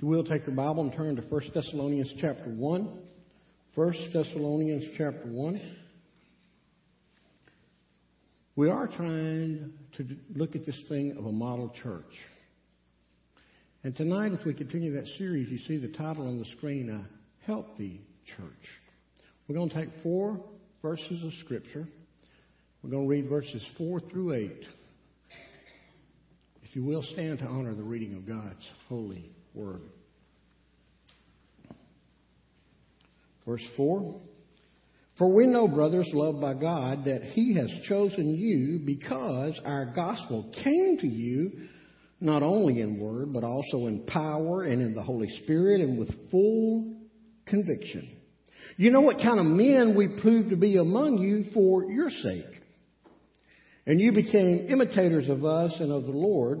If you will, take your Bible and turn to 1 Thessalonians chapter 1. 1 Thessalonians chapter 1. We are trying to look at this thing of a model church. And tonight, as we continue that series, you see the title on the screen, uh, A Healthy Church. We're going to take four verses of Scripture. We're going to read verses 4 through 8. If you will, stand to honor the reading of God's holy word. Verse 4 For we know, brothers loved by God, that He has chosen you because our gospel came to you not only in word, but also in power and in the Holy Spirit and with full conviction. You know what kind of men we proved to be among you for your sake. And you became imitators of us and of the Lord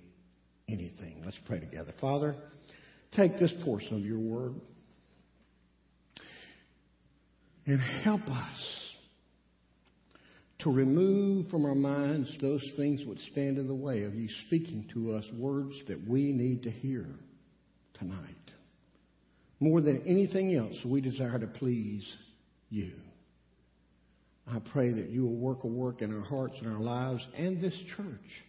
anything. Let's pray together. Father, take this portion of your word and help us to remove from our minds those things which stand in the way of you speaking to us words that we need to hear tonight. More than anything else, we desire to please you. I pray that you will work a work in our hearts and our lives and this church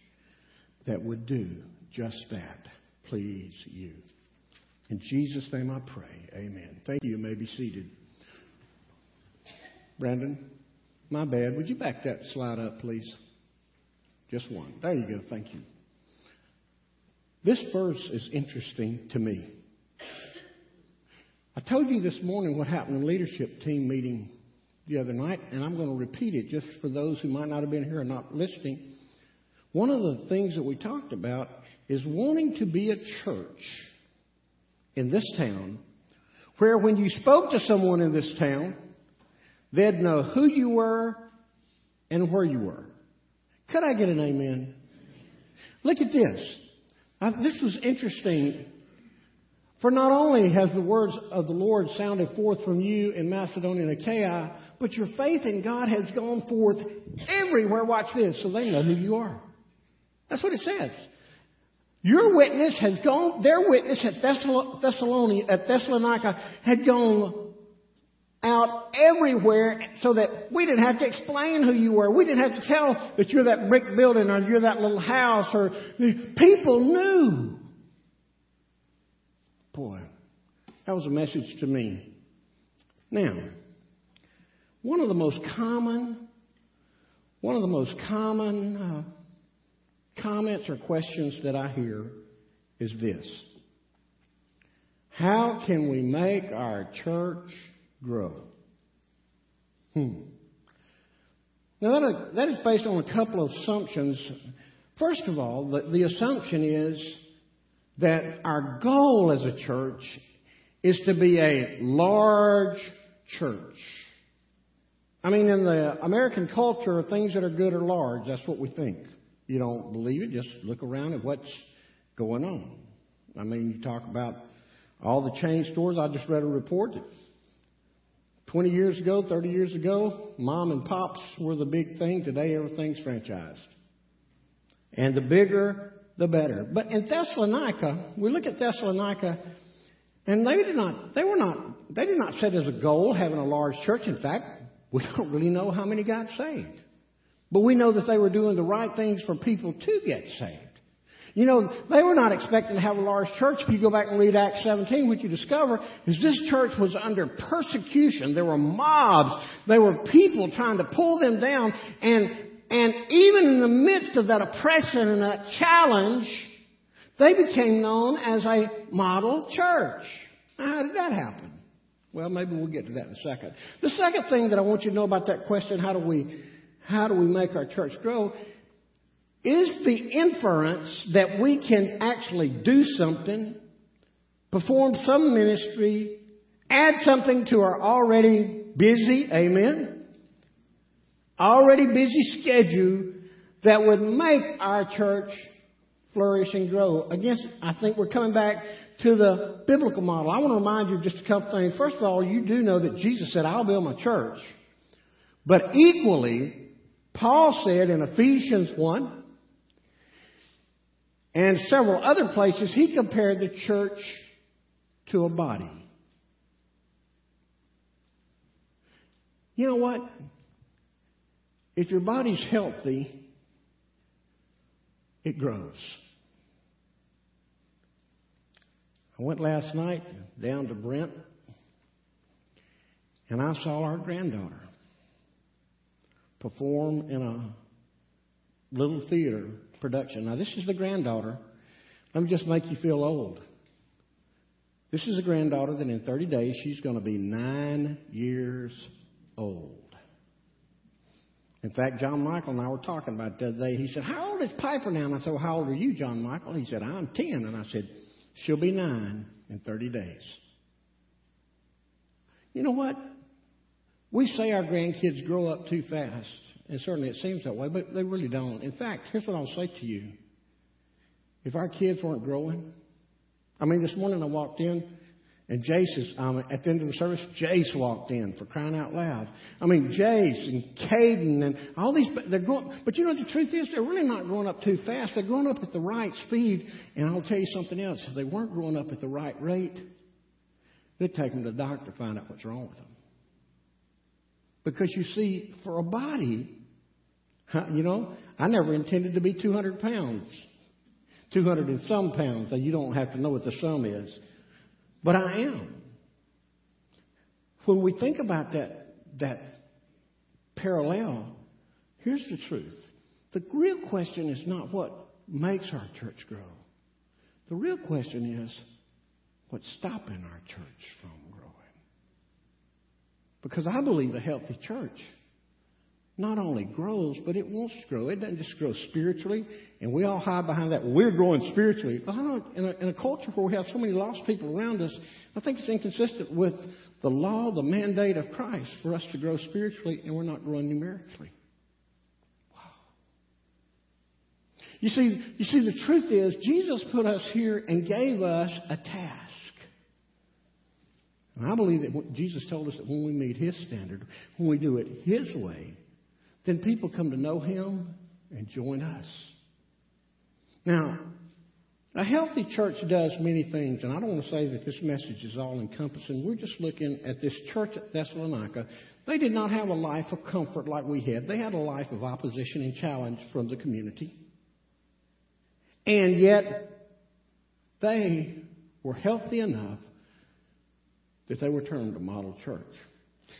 that would do just that. Please you. In Jesus' name I pray. Amen. Thank you. You may be seated. Brandon, my bad. Would you back that slide up, please? Just one. There you go. Thank you. This verse is interesting to me. I told you this morning what happened in leadership team meeting the other night, and I'm going to repeat it just for those who might not have been here and not listening. One of the things that we talked about is wanting to be a church in this town where when you spoke to someone in this town, they'd know who you were and where you were. Could I get an amen? Look at this. this was interesting. For not only has the words of the Lord sounded forth from you in Macedonia and Achaia, but your faith in God has gone forth everywhere. Watch this, so they know who you are. That's what it says. Your witness has gone, their witness at Thessalonica, at Thessalonica had gone out everywhere so that we didn't have to explain who you were. We didn't have to tell that you're that brick building or you're that little house or the people knew. Boy, that was a message to me. Now, one of the most common, one of the most common uh, comments or questions that I hear is this How can we make our church grow? Hmm. Now, that is, that is based on a couple of assumptions. First of all, the, the assumption is that our goal as a church is to be a large church. I mean, in the American culture, things that are good are large. That's what we think you don't believe it, just look around at what's going on. I mean, you talk about all the chain stores. I just read a report that 20 years ago, 30 years ago, mom and pops were the big thing. Today, everything's franchised. And the bigger, the better. But in Thessalonica, we look at Thessalonica, and they did not, they were not, they did not set as a goal having a large church. In fact, we don't really know how many got saved. But we know that they were doing the right things for people to get saved. You know, they were not expecting to have a large church. If you go back and read Acts 17, what you discover is this church was under persecution. There were mobs. There were people trying to pull them down. And, and even in the midst of that oppression and that challenge, they became known as a model church. Now, how did that happen? Well, maybe we'll get to that in a second. The second thing that I want you to know about that question, how do we how do we make our church grow, is the inference that we can actually do something, perform some ministry, add something to our already busy, amen, already busy schedule that would make our church flourish and grow. Again, I think we're coming back to the biblical model. I want to remind you just a couple things. First of all, you do know that Jesus said, I'll build my church. But equally, Paul said in Ephesians 1 and several other places, he compared the church to a body. You know what? If your body's healthy, it grows. I went last night down to Brent and I saw our granddaughter perform in a little theater production. Now, this is the granddaughter. Let me just make you feel old. This is a granddaughter that in 30 days she's going to be nine years old. In fact, John Michael and I were talking about the other day. He said, How old is Piper now? And I said, well, How old are you, John Michael? He said, I'm 10. And I said, She'll be nine in 30 days. You know what? We say our grandkids grow up too fast, and certainly it seems that way, but they really don't. In fact, here's what I'll say to you. If our kids weren't growing, I mean, this morning I walked in, and Jace is, um, at the end of the service, Jace walked in for crying out loud. I mean, Jace and Caden and all these, they're growing, but you know the truth is they're really not growing up too fast. They're growing up at the right speed. And I'll tell you something else. If they weren't growing up at the right rate, they'd take them to the doctor to find out what's wrong with them. Because you see, for a body, you know, I never intended to be 200 pounds. 200 and some pounds. And you don't have to know what the sum is. But I am. When we think about that, that parallel, here's the truth. The real question is not what makes our church grow. The real question is what's stopping our church from. Because I believe a healthy church not only grows, but it wants to grow. It doesn't just grow spiritually, and we all hide behind that. We're growing spiritually. But I know in a, in a culture where we have so many lost people around us, I think it's inconsistent with the law, the mandate of Christ for us to grow spiritually, and we're not growing numerically. Wow. You see, you see, the truth is, Jesus put us here and gave us a task. And I believe that Jesus told us that when we meet His standard, when we do it His way, then people come to know Him and join us. Now, a healthy church does many things, and I don't want to say that this message is all encompassing. We're just looking at this church at Thessalonica. They did not have a life of comfort like we had, they had a life of opposition and challenge from the community. And yet, they were healthy enough that they were turned to model church.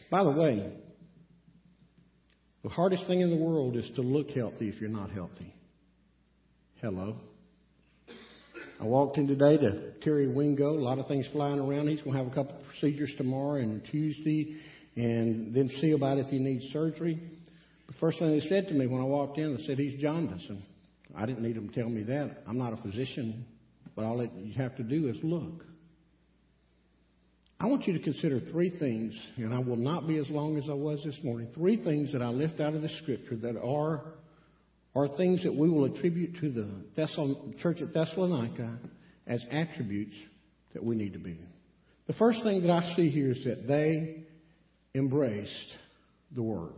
By the way, the hardest thing in the world is to look healthy if you're not healthy. Hello. I walked in today to Terry Wingo. A lot of things flying around. He's going to have a couple of procedures tomorrow and Tuesday, and then see about if he needs surgery. The first thing they said to me when I walked in, they said he's jaundiced. And I didn't need them to tell me that. I'm not a physician, but all you have to do is look. I want you to consider three things, and I will not be as long as I was this morning. Three things that I lift out of the scripture that are, are things that we will attribute to the Thessalon, church at Thessalonica as attributes that we need to be. The first thing that I see here is that they embraced the Word.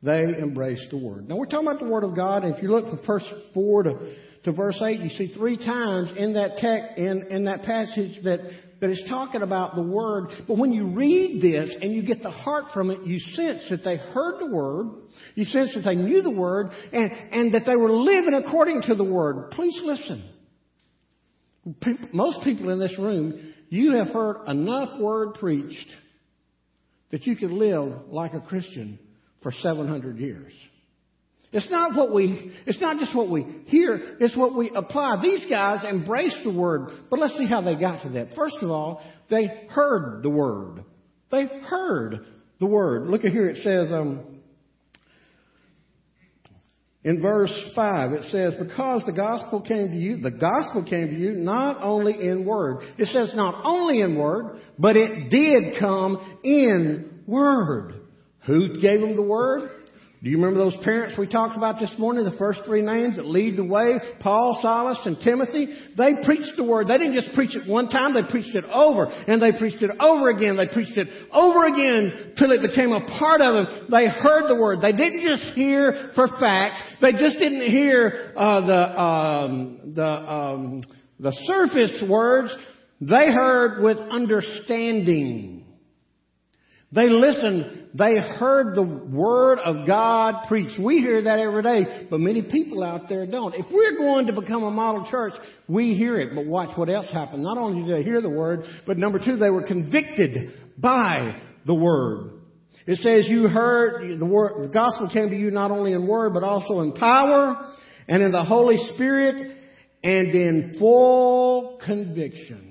They embraced the Word. Now we're talking about the Word of God, and if you look from verse 4 to, to verse 8, you see three times in that text, in, in that passage that that is talking about the Word. But when you read this and you get the heart from it, you sense that they heard the Word, you sense that they knew the Word, and, and that they were living according to the Word. Please listen. Most people in this room, you have heard enough Word preached that you could live like a Christian for 700 years. It's not what we, it's not just what we hear, it's what we apply. These guys embraced the word, but let's see how they got to that. First of all, they heard the word. They heard the word. Look at here, it says, um, In verse 5, it says, Because the gospel came to you, the gospel came to you not only in word. It says not only in word, but it did come in word. Who gave them the word? Do you remember those parents we talked about this morning? The first three names that lead the way? Paul, Silas, and Timothy. They preached the word. They didn't just preach it one time. They preached it over. And they preached it over again. They preached it over again till it became a part of them. They heard the word. They didn't just hear for facts. They just didn't hear uh, the um, the um, the surface words. They heard with understanding. They listened. They heard the Word of God preached. We hear that every day, but many people out there don't. If we're going to become a model church, we hear it. But watch what else happened. Not only did they hear the Word, but number two, they were convicted by the Word. It says you heard the word, the gospel came to you not only in word, but also in power and in the Holy Spirit and in full conviction.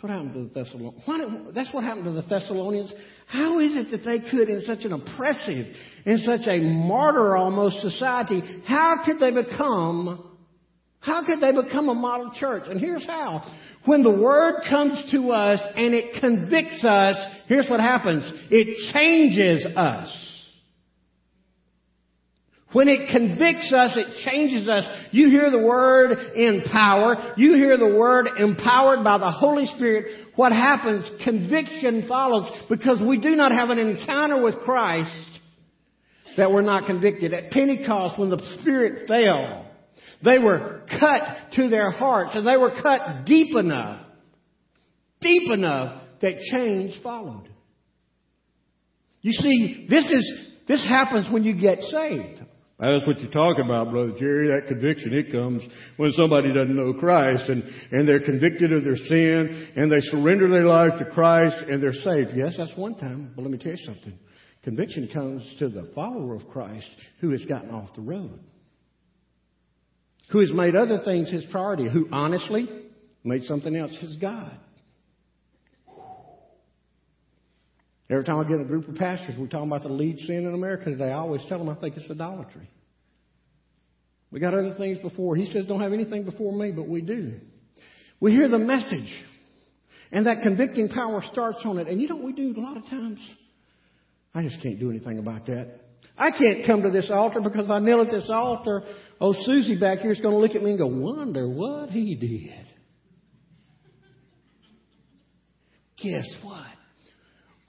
That's what happened to the Thessalonians. That's what happened to the Thessalonians. How is it that they could, in such an oppressive, in such a martyr almost society, how could they become, how could they become a model church? And here's how. When the word comes to us and it convicts us, here's what happens. It changes us. When it convicts us, it changes us. You hear the word in power. You hear the word empowered by the Holy Spirit. What happens? Conviction follows because we do not have an encounter with Christ that we're not convicted. At Pentecost, when the Spirit fell, they were cut to their hearts and they were cut deep enough, deep enough that change followed. You see, this is, this happens when you get saved. That's what you're talking about, Brother Jerry. That conviction, it comes when somebody doesn't know Christ and, and they're convicted of their sin and they surrender their lives to Christ and they're saved. Yes, that's one time. But let me tell you something. Conviction comes to the follower of Christ who has gotten off the road. Who has made other things his priority. Who honestly made something else his God. Every time I get a group of pastors, we're talking about the lead sin in America today. I always tell them I think it's idolatry. We got other things before. He says, don't have anything before me, but we do. We hear the message, and that convicting power starts on it. And you know what we do a lot of times? I just can't do anything about that. I can't come to this altar because I kneel at this altar, oh, Susie back here is going to look at me and go, wonder what he did. Guess what?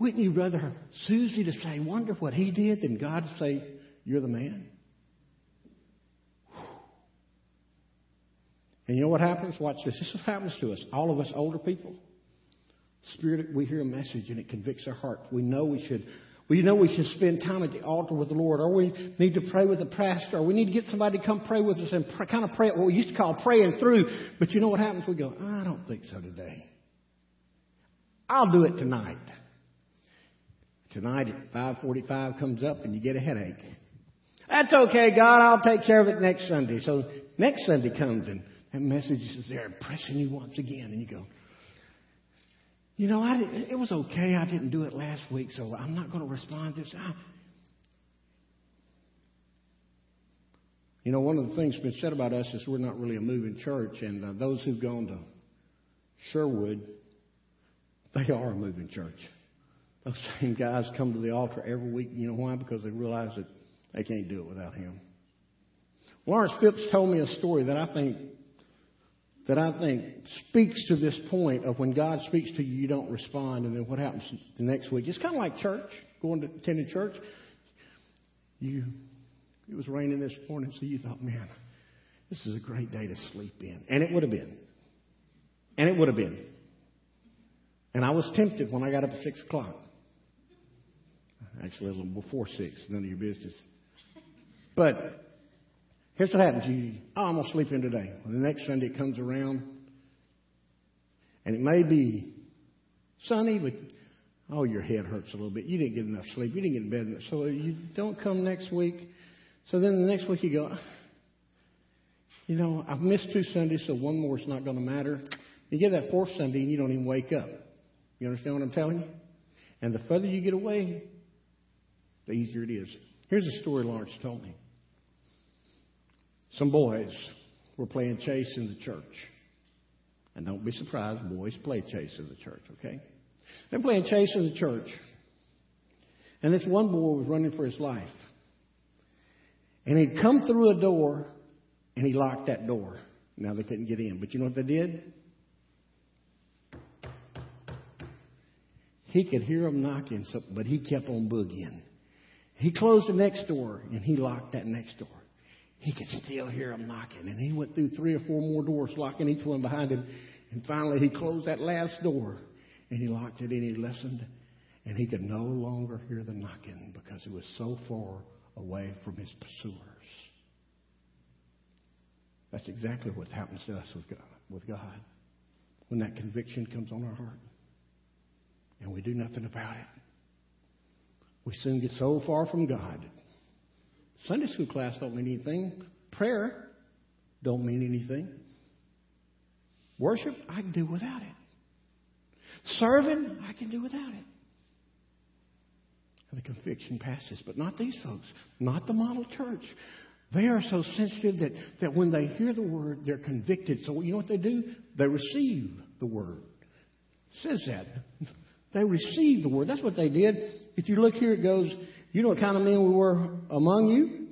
Wouldn't you rather Susie to say, wonder what he did, than God to say, you're the man? And you know what happens? Watch this. This is what happens to us. All of us older people. Spirit, we hear a message and it convicts our heart. We know we should we know we should spend time at the altar with the Lord, or we need to pray with the pastor, or we need to get somebody to come pray with us and pray, kind of pray what we used to call praying through. But you know what happens? We go, I don't think so today. I'll do it tonight. Tonight at 5:45 comes up and you get a headache. That's okay, God. I'll take care of it next Sunday. So next Sunday comes and that message is there pressing you once again, and you go, you know, I it was okay. I didn't do it last week, so I'm not going to respond to this. I, you know, one of the things that's been said about us is we're not really a moving church, and uh, those who've gone to Sherwood, they are a moving church. Those same guys come to the altar every week. You know why? Because they realize that they can't do it without him. Lawrence Phipps told me a story that I think that I think speaks to this point of when God speaks to you, you don't respond, and then what happens the next week. It's kind of like church, going to attending church. You, it was raining this morning, so you thought, man, this is a great day to sleep in, and it would have been, and it would have been. And I was tempted when I got up at six o'clock. Actually, a little before six, none of your business. But here's what happens. You, oh, I'm going to sleep in today. Well, the next Sunday it comes around, and it may be sunny, but oh, your head hurts a little bit. You didn't get enough sleep. You didn't get in bed enough. So you don't come next week. So then the next week you go, you know, I've missed two Sundays, so one more is not going to matter. You get that fourth Sunday and you don't even wake up. You understand what I'm telling you? And the further you get away, the easier it is. Here's a story Lawrence told me. Some boys were playing chase in the church. And don't be surprised, boys play chase in the church, okay? They're playing chase in the church. And this one boy was running for his life. And he'd come through a door and he locked that door. Now they couldn't get in. But you know what they did? He could hear them knocking, but he kept on boogieing. He closed the next door and he locked that next door. He could still hear them knocking, and he went through three or four more doors, locking each one behind him. And finally, he closed that last door and he locked it and he listened, and he could no longer hear the knocking because he was so far away from his pursuers. That's exactly what happens to us with God. With God. When that conviction comes on our heart and we do nothing about it, we soon get so far from God. Sunday school class don't mean anything. Prayer don't mean anything. Worship, I can do without it. Serving, I can do without it. And the conviction passes. But not these folks, not the model church. They are so sensitive that, that when they hear the word, they're convicted. So you know what they do? They receive the word. It says that. They received the word. That's what they did. If you look here, it goes, You know what kind of men we were among you?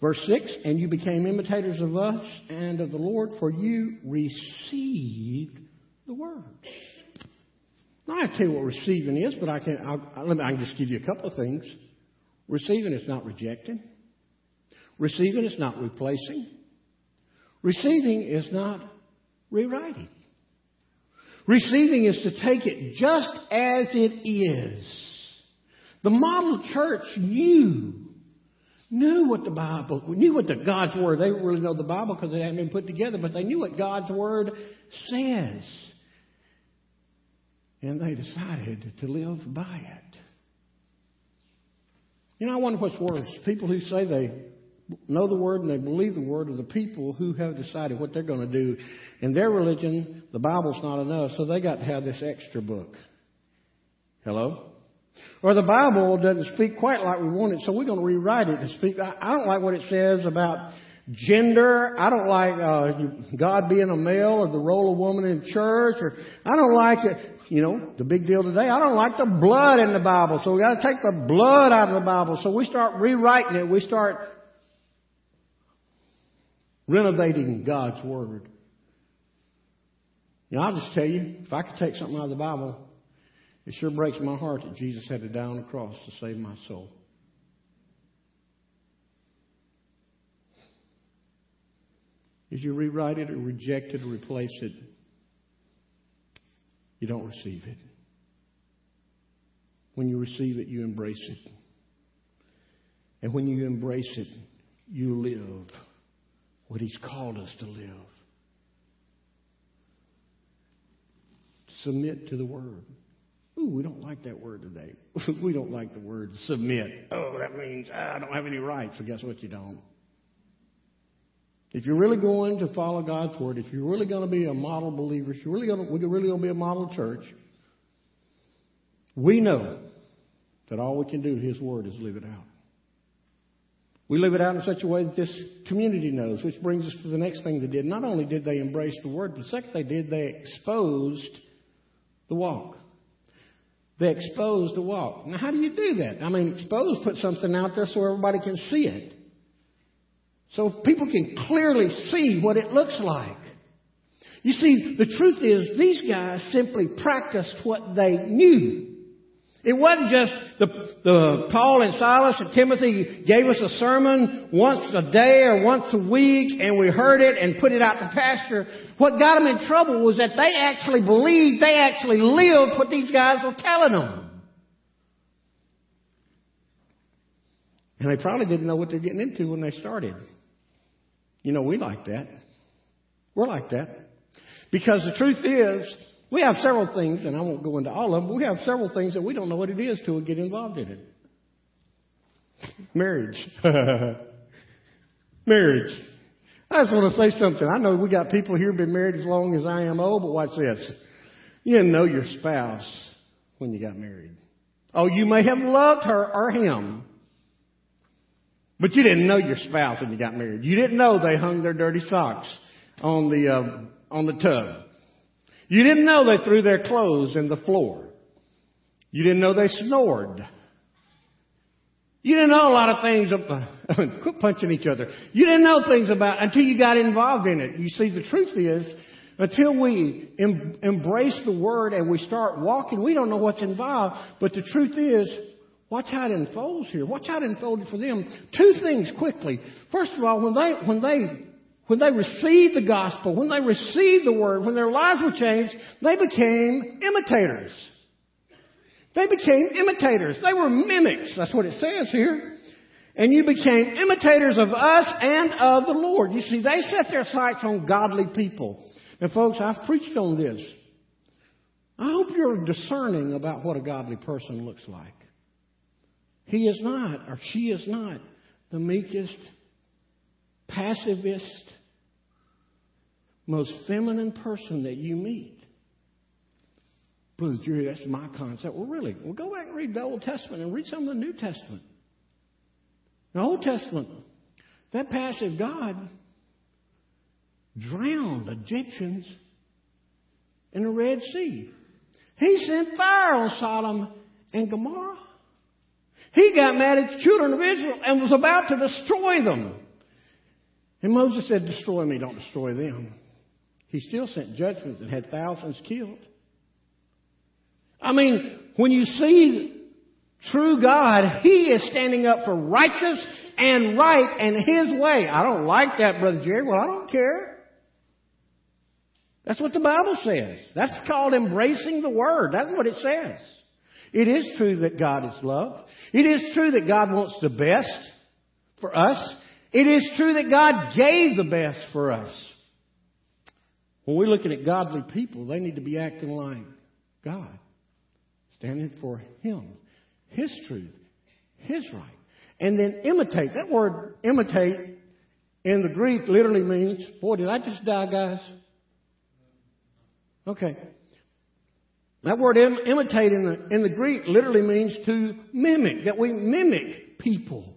Verse 6 And you became imitators of us and of the Lord, for you received the word. Now, I tell you what receiving is, but I can, I'll, I can just give you a couple of things. Receiving is not rejecting. Receiving is not replacing. Receiving is not rewriting. Receiving is to take it just as it is. The model church knew, knew what the Bible, knew what the God's Word, they didn't really know the Bible because it hadn't been put together, but they knew what God's Word says. And they decided to live by it. You know, I wonder what's worse. People who say they know the Word and they believe the Word are the people who have decided what they're going to do. In their religion, the Bible's not enough, so they got to have this extra book. Hello? Or the Bible doesn't speak quite like we want it, so we're going to rewrite it to speak. I, I don't like what it says about gender. I don't like uh, God being a male or the role of woman in church. Or I don't like it. You know, the big deal today. I don't like the blood in the Bible, so we got to take the blood out of the Bible. So we start rewriting it. We start renovating God's Word. You know, I'll just tell you, if I could take something out of the Bible, it sure breaks my heart that Jesus had to die on the cross to save my soul. As you rewrite it or reject it or replace it, you don't receive it. When you receive it, you embrace it. And when you embrace it, you live what He's called us to live. Submit to the Word. Ooh, we don't like that word today. we don't like the word submit. Oh, that means ah, I don't have any rights. So guess what? You don't. If you're really going to follow God's word, if you're really going to be a model believer, if you're really going to, we're really going to be a model church, we know that all we can do to His word is live it out. We live it out in such a way that this community knows, which brings us to the next thing they did. Not only did they embrace the word, but second they did, they exposed the walk. They exposed the walk. Now, how do you do that? I mean, expose, put something out there so everybody can see it. So people can clearly see what it looks like. You see, the truth is, these guys simply practiced what they knew. It wasn't just the, the Paul and Silas and Timothy gave us a sermon once a day or once a week and we heard it and put it out to pasture. What got them in trouble was that they actually believed, they actually lived what these guys were telling them. And they probably didn't know what they're getting into when they started. You know, we like that. We're like that. Because the truth is, we have several things, and I won't go into all of them, we have several things that we don't know what it is we get involved in it. Marriage. Marriage. I just want to say something. I know we got people here been married as long as I am old, but watch this. You didn't know your spouse when you got married. Oh, you may have loved her or him, but you didn't know your spouse when you got married. You didn't know they hung their dirty socks on the uh, on the tub. You didn't know they threw their clothes in the floor. You didn't know they snored. You didn't know a lot of things. About, quit punching each other. You didn't know things about until you got involved in it. You see, the truth is, until we em- embrace the word and we start walking, we don't know what's involved. But the truth is, watch how it unfolds here. Watch how it unfolded for them. Two things quickly. First of all, when they when they when they received the gospel, when they received the word, when their lives were changed, they became imitators. They became imitators. They were mimics. That's what it says here. And you became imitators of us and of the Lord. You see, they set their sights on godly people. And folks, I've preached on this. I hope you're discerning about what a godly person looks like. He is not, or she is not, the meekest, passivist, most feminine person that you meet. Brother Jerry, that's my concept. Well, really, well, go back and read the Old Testament and read some of the New Testament. The Old Testament, that passive God drowned Egyptians in the Red Sea. He sent fire on Sodom and Gomorrah. He got mad at the children of Israel and was about to destroy them. And Moses said, Destroy me, don't destroy them. He still sent judgments and had thousands killed. I mean, when you see true God, He is standing up for righteous and right and His way. I don't like that, Brother Jerry. Well, I don't care. That's what the Bible says. That's called embracing the Word. That's what it says. It is true that God is love. It is true that God wants the best for us. It is true that God gave the best for us. When we're looking at godly people, they need to be acting like God, standing for Him, His truth, His right. And then imitate. That word imitate in the Greek literally means, boy, did I just die, guys? Okay. That word Im- imitate in the, in the Greek literally means to mimic, that we mimic people.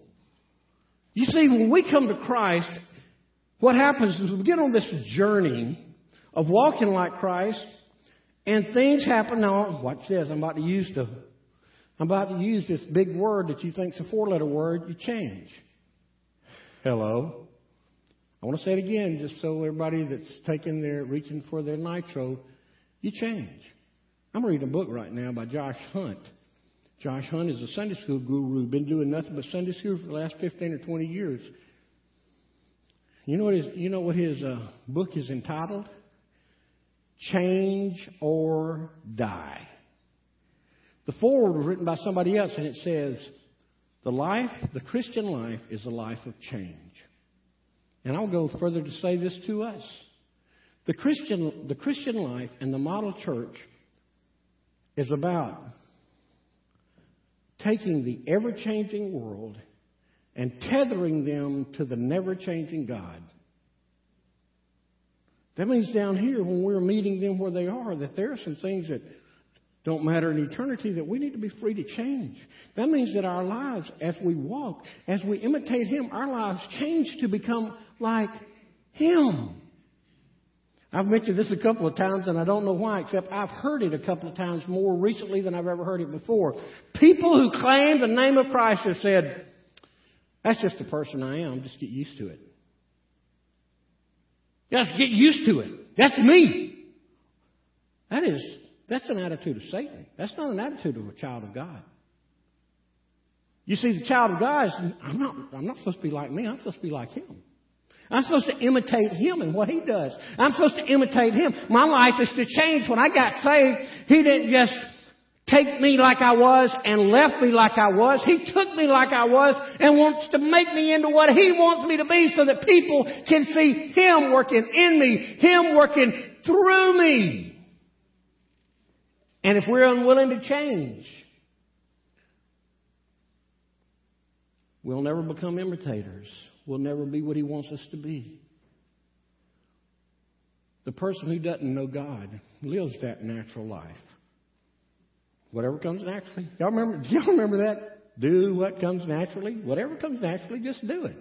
You see, when we come to Christ, what happens is we get on this journey of walking like Christ, and things happen. Now, watch this. I'm about to use the, I'm about to use this big word that you think is a four-letter word. You change. Hello. I want to say it again, just so everybody that's taking their, reaching for their nitro, you change. I'm reading a book right now by Josh Hunt. Josh Hunt is a Sunday school guru, been doing nothing but Sunday school for the last 15 or 20 years. You know what his, you know what his uh, book is entitled? Change or Die. The foreword was written by somebody else, and it says, The life, the Christian life, is a life of change. And I'll go further to say this to us. The Christian, the Christian life and the model church is about taking the ever changing world and tethering them to the never changing God. That means down here, when we're meeting them where they are, that there are some things that don't matter in eternity that we need to be free to change. That means that our lives, as we walk, as we imitate Him, our lives change to become like Him. I've mentioned this a couple of times, and I don't know why, except I've heard it a couple of times more recently than I've ever heard it before. People who claim the name of Christ have said, That's just the person I am, just get used to it. Just get used to it. That's me. That is, that's an attitude of Satan. That's not an attitude of a child of God. You see, the child of God is, I'm not, I'm not supposed to be like me, I'm supposed to be like him. I'm supposed to imitate him and what he does. I'm supposed to imitate him. My life is to change. When I got saved, he didn't just take me like I was and left me like I was. He took me like I was and wants to make me into what He wants me to be so that people can see Him working in me, Him working through me. And if we're unwilling to change, we'll never become imitators. We'll never be what He wants us to be. The person who doesn't know God lives that natural life. Whatever comes naturally. Y'all remember, do y'all remember that? Do what comes naturally. Whatever comes naturally, just do it.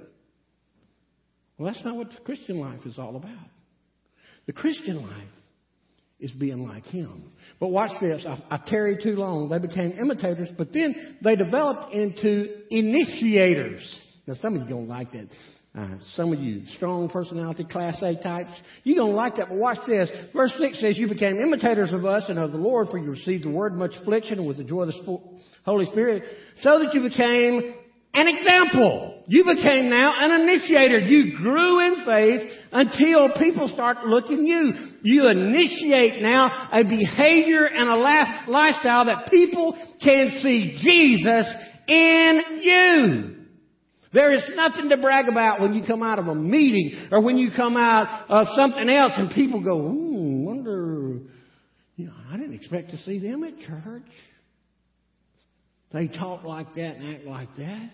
Well, that's not what the Christian life is all about. The Christian life is being like Him. But watch this. I, I tarried too long. They became imitators, but then they developed into initiators. Now, some of you don't like that. Uh, some of you strong personality, class A types, you don't like that, but watch this. Verse 6 says, You became imitators of us and of the Lord, for you received the word much affliction with the joy of the Holy Spirit, so that you became an example. You became now an initiator. You grew in faith until people start looking you. You initiate now a behavior and a lifestyle that people can see Jesus in you. There is nothing to brag about when you come out of a meeting or when you come out of something else and people go, ooh, wonder, you know, I didn't expect to see them at church. They talk like that and act like that.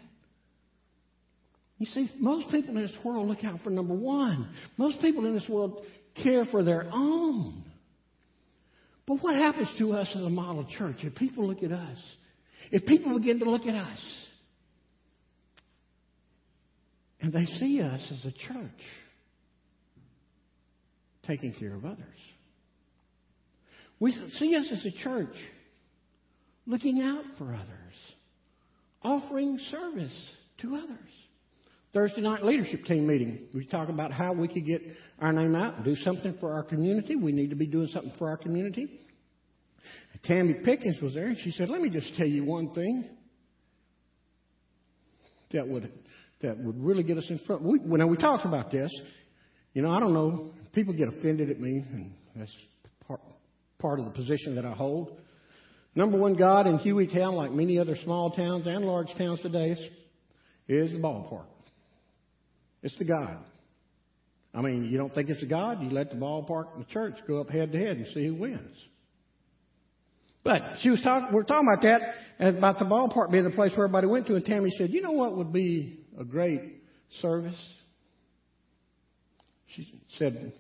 You see, most people in this world look out for number one. Most people in this world care for their own. But what happens to us as a model church if people look at us? If people begin to look at us and they see us as a church taking care of others. We see us as a church looking out for others, offering service to others. Thursday night leadership team meeting. We talk about how we could get our name out and do something for our community. We need to be doing something for our community. Tammy Pickens was there, and she said, "Let me just tell you one thing that would that would really get us in front." We, when we talked about this, you know, I don't know. People get offended at me, and that's part part of the position that I hold. Number one God in Hueytown, like many other small towns and large towns today, is, is the ballpark. It's the God. I mean, you don't think it's a God? You let the ballpark and the church go up head to head and see who wins. But she was talking, we're talking about that, about the ballpark being the place where everybody went to, and Tammy said, you know what would be a great service? She said,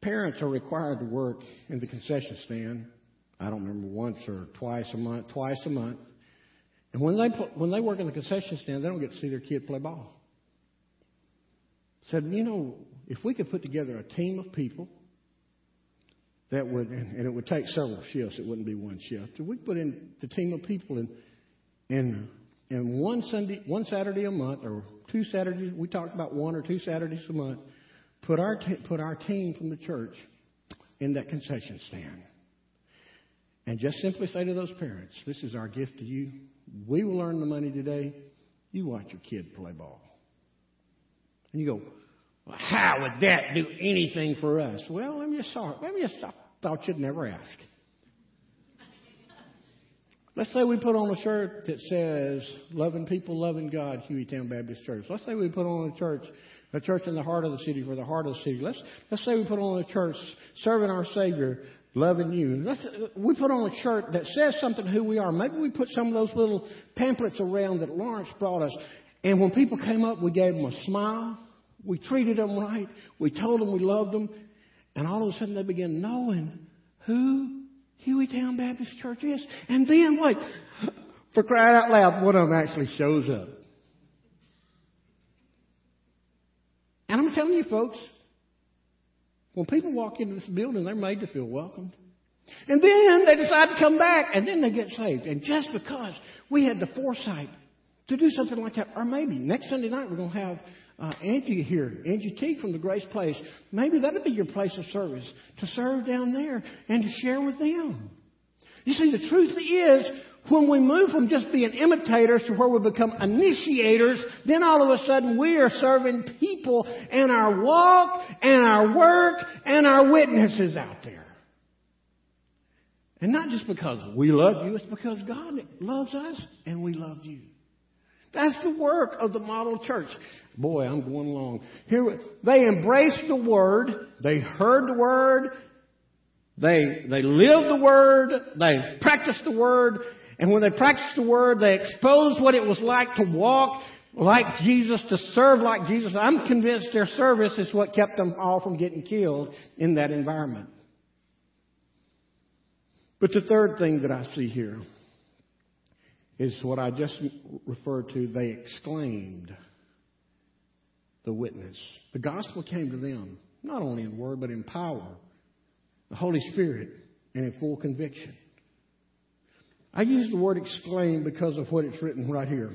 parents are required to work in the concession stand. I don't remember once or twice a month, twice a month. And when they, when they work in the concession stand, they don't get to see their kid play ball said, you know, if we could put together a team of people that would, and it would take several shifts, it wouldn't be one shift. If we put in the team of people in, in, in one Sunday, one Saturday a month, or two Saturdays, we talked about one or two Saturdays a month, put our, t- put our team from the church in that concession stand. And just simply say to those parents, this is our gift to you. We will earn the money today. You watch your kid play ball. And you go, well, how would that do anything for us? Well, let me just sorry. Let me just I thought you'd never ask. Let's say we put on a shirt that says "Loving People, Loving God," Hueytown Baptist Church. Let's say we put on a church, a church in the heart of the city, for the heart of the city. Let's let's say we put on a church serving our Savior, loving you. Let's we put on a shirt that says something who we are. Maybe we put some of those little pamphlets around that Lawrence brought us, and when people came up, we gave them a smile. We treated them right. We told them we loved them. And all of a sudden they began knowing who Hueytown Baptist Church is. And then what? For crying out loud, one of them actually shows up. And I'm telling you folks, when people walk into this building, they're made to feel welcomed. And then they decide to come back, and then they get saved. And just because we had the foresight to do something like that, or maybe next Sunday night we're going to have uh, Angie here, Angie Teague from the Grace Place. Maybe that'll be your place of service to serve down there and to share with them. You see, the truth is, when we move from just being imitators to where we become initiators, then all of a sudden we are serving people in our walk and our work and our witnesses out there. And not just because we love you, it's because God loves us and we love you. That's the work of the model church. Boy, I'm going along. Here, they embraced the word. They heard the word. They, they lived the word. They practiced the word. And when they practiced the word, they exposed what it was like to walk like Jesus, to serve like Jesus. I'm convinced their service is what kept them all from getting killed in that environment. But the third thing that I see here is what I just referred to. They exclaimed the witness. The gospel came to them, not only in word, but in power, the Holy Spirit, and in full conviction. I use the word exclaim because of what it's written right here.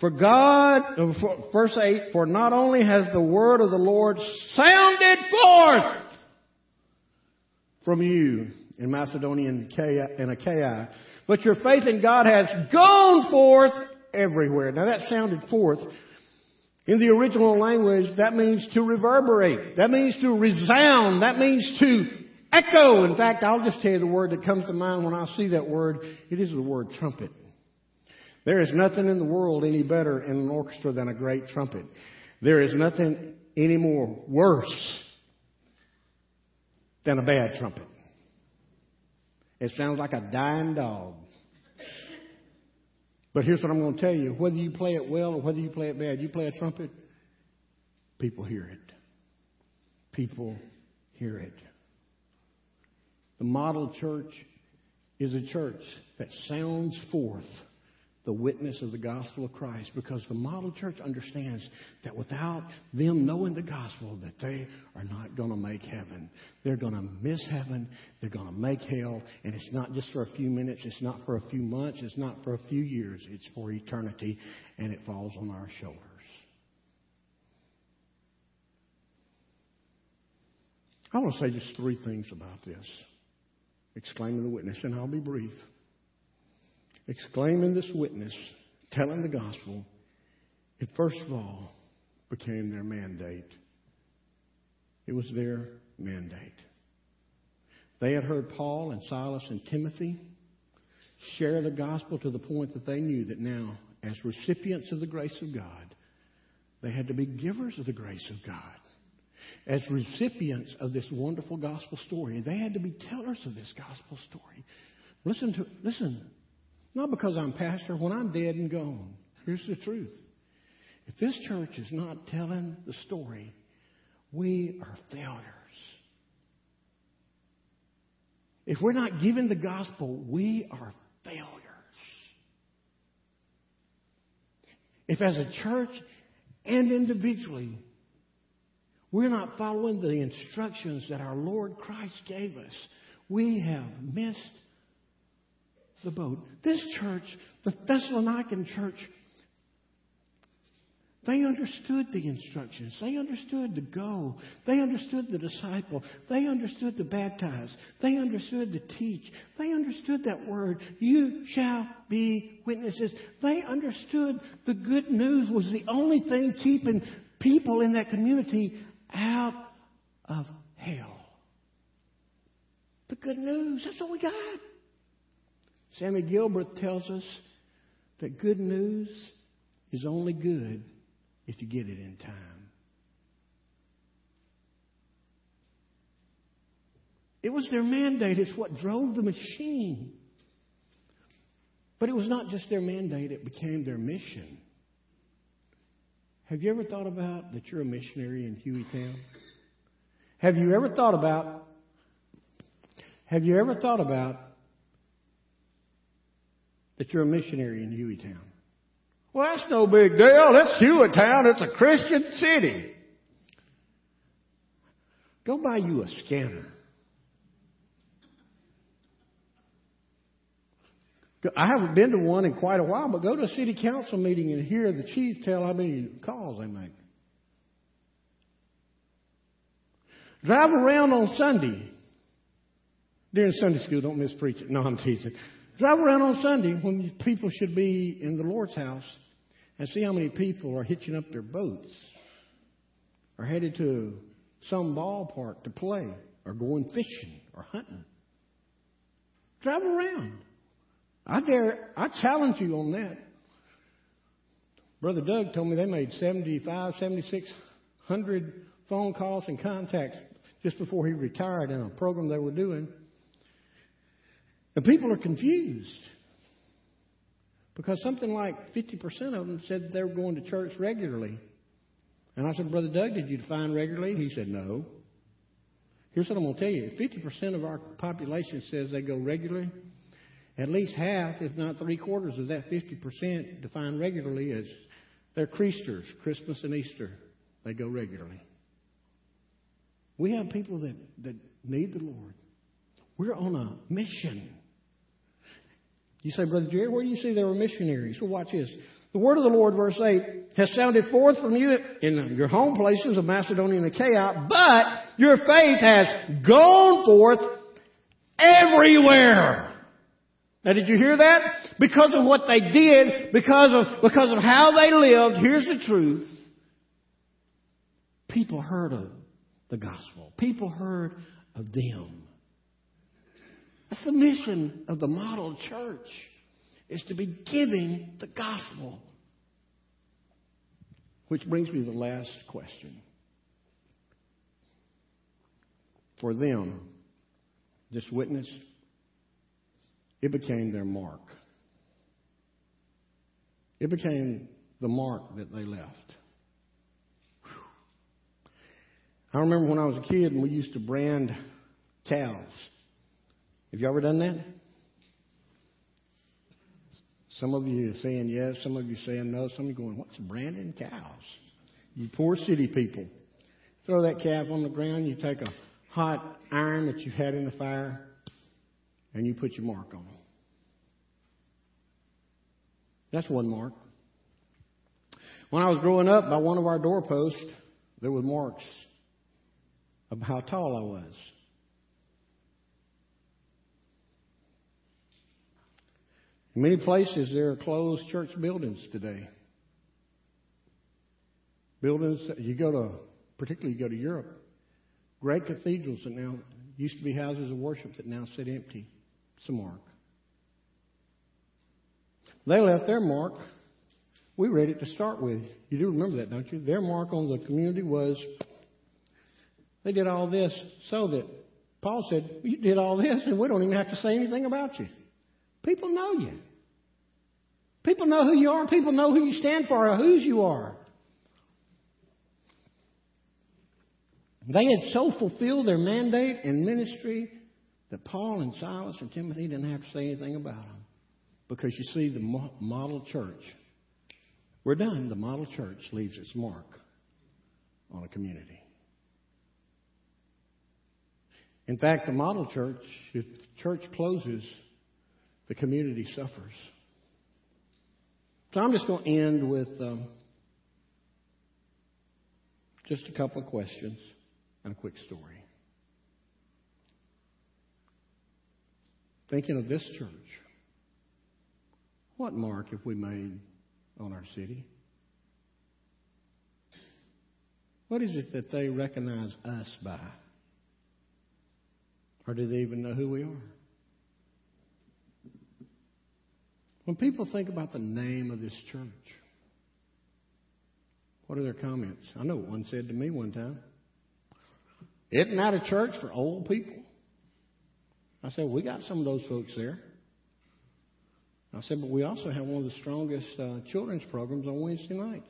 For God, uh, verse 8, for not only has the word of the Lord sounded forth from you in Macedonia and Achaia, but your faith in God has gone forth everywhere. Now that sounded forth. In the original language, that means to reverberate. That means to resound. That means to echo. In fact, I'll just tell you the word that comes to mind when I see that word. It is the word trumpet. There is nothing in the world any better in an orchestra than a great trumpet. There is nothing any more worse than a bad trumpet. It sounds like a dying dog. But here's what I'm going to tell you whether you play it well or whether you play it bad, you play a trumpet, people hear it. People hear it. The model church is a church that sounds forth the witness of the gospel of Christ because the model church understands that without them knowing the gospel that they are not going to make heaven. They're going to miss heaven. They're going to make hell. And it's not just for a few minutes. It's not for a few months. It's not for a few years. It's for eternity. And it falls on our shoulders. I want to say just three things about this. Exclaiming the witness, and I'll be brief exclaiming this witness, telling the gospel, it first of all became their mandate. It was their mandate. They had heard Paul and Silas and Timothy share the gospel to the point that they knew that now, as recipients of the grace of God, they had to be givers of the grace of God. As recipients of this wonderful gospel story, they had to be tellers of this gospel story. Listen to listen. Not because I'm pastor, when I'm dead and gone. Here's the truth. If this church is not telling the story, we are failures. If we're not giving the gospel, we are failures. If as a church and individually, we're not following the instructions that our Lord Christ gave us, we have missed the boat. This church, the Thessalonican church, they understood the instructions. They understood to go. They understood the disciple. They understood the baptize. They understood the teach. They understood that word, you shall be witnesses. They understood the good news was the only thing keeping people in that community out of hell. The good news. That's all we got. Sammy Gilbert tells us that good news is only good if you get it in time. It was their mandate, it's what drove the machine. But it was not just their mandate, it became their mission. Have you ever thought about that you're a missionary in Hueytown? Have you ever thought about have you ever thought about that you're a missionary in Hueytown. Well, that's no big deal. That's Hueytown. It's a Christian city. Go buy you a scanner. I haven't been to one in quite a while, but go to a city council meeting and hear the chief tell how many calls they make. Drive around on Sunday. During Sunday school, don't miss preaching. No, I'm teasing. Drive around on Sunday when people should be in the Lord's house and see how many people are hitching up their boats or headed to some ballpark to play or going fishing or hunting. Drive around. I dare, I challenge you on that. Brother Doug told me they made 75, 7,600 phone calls and contacts just before he retired in a program they were doing. And people are confused because something like 50% of them said they were going to church regularly. And I said, Brother Doug, did you define regularly? He said, No. Here's what I'm going to tell you 50% of our population says they go regularly. At least half, if not three quarters of that 50%, define regularly as they're Creasters, Christmas and Easter. They go regularly. We have people that, that need the Lord. We're on a mission. You say, Brother Jerry, where do you see there were missionaries? Well, watch this. The word of the Lord, verse 8, has sounded forth from you in your home places of Macedonia and Achaia, but your faith has gone forth everywhere. Now, did you hear that? Because of what they did, because of, because of how they lived, here's the truth. People heard of the gospel. People heard of them. That's the mission of the model church is to be giving the gospel. Which brings me to the last question. For them, this witness, it became their mark. It became the mark that they left. I remember when I was a kid and we used to brand cows. Have you ever done that? Some of you saying yes, some of you saying no, some of you going, What's branding cows? You poor city people. Throw that calf on the ground, you take a hot iron that you've had in the fire, and you put your mark on it. That's one mark. When I was growing up, by one of our doorposts, there were marks of how tall I was. In many places, there are closed church buildings today. Buildings, you go to, particularly you go to Europe, great cathedrals that now used to be houses of worship that now sit empty. It's a mark. They left their mark. We read it to start with. You do remember that, don't you? Their mark on the community was they did all this so that Paul said, You did all this, and we don't even have to say anything about you. People know you. People know who you are. People know who you stand for or whose you are. They had so fulfilled their mandate and ministry that Paul and Silas and Timothy didn't have to say anything about them. Because you see, the model church, we're done. The model church leaves its mark on a community. In fact, the model church, if the church closes, the community suffers. So I'm just going to end with um, just a couple of questions and a quick story. Thinking of this church, what mark have we made on our city? What is it that they recognize us by? Or do they even know who we are? When people think about the name of this church, what are their comments? I know one said to me one time. Isn't that a church for old people? I said, we got some of those folks there. I said, but we also have one of the strongest uh, children's programs on Wednesday nights.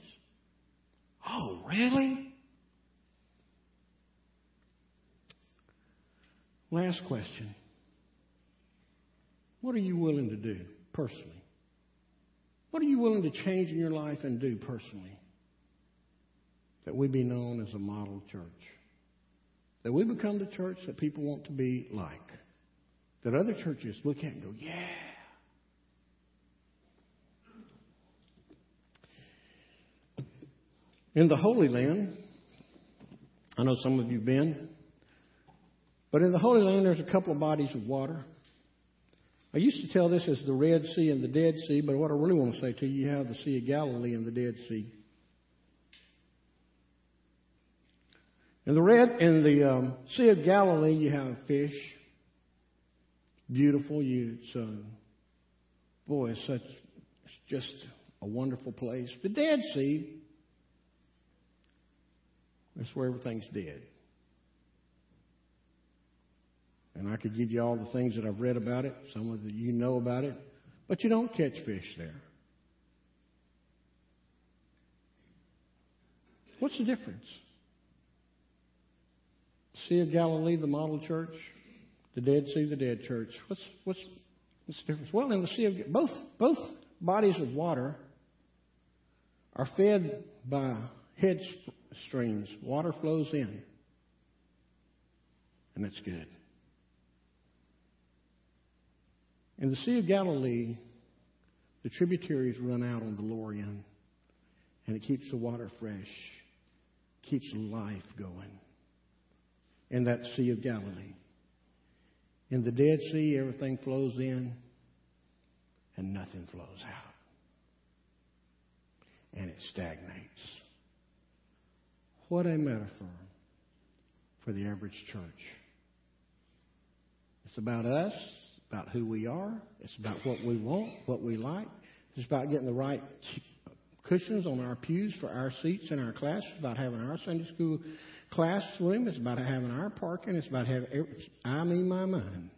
Oh, really? Last question. What are you willing to do personally? What are you willing to change in your life and do personally? That we be known as a model church. That we become the church that people want to be like. That other churches look at and go, yeah. In the Holy Land, I know some of you have been, but in the Holy Land there's a couple of bodies of water. I used to tell this as the Red Sea and the Dead Sea, but what I really want to say to you, you have the Sea of Galilee and the Dead Sea. In the red, in the um, Sea of Galilee, you have fish. Beautiful. You, it's, uh, boy, it's such, it's just a wonderful place. The Dead Sea, that's where everything's dead. And I could give you all the things that I've read about it. Some of you know about it. But you don't catch fish there. What's the difference? Sea of Galilee, the model church, the Dead Sea, the dead church. What's what's what's the difference? Well, in the Sea of both both bodies of water are fed by head streams. Water flows in, and that's good. In the Sea of Galilee, the tributaries run out on the lower end, and it keeps the water fresh, keeps life going in that Sea of Galilee. In the Dead Sea, everything flows in and nothing flows out. And it stagnates. What a metaphor for the average church. It's about us, about who we are, it's about what we want, what we like. It's about getting the right cushions on our pews for our seats in our class. It's about having our Sunday school classroom. It's about having our parking. It's about having I mean my mind.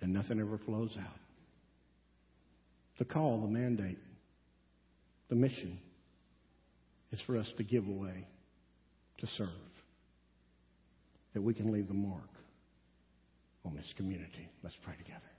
And nothing ever flows out. The call, the mandate, the mission is for us to give away, to serve, that we can leave the mark on this community. Let's pray together.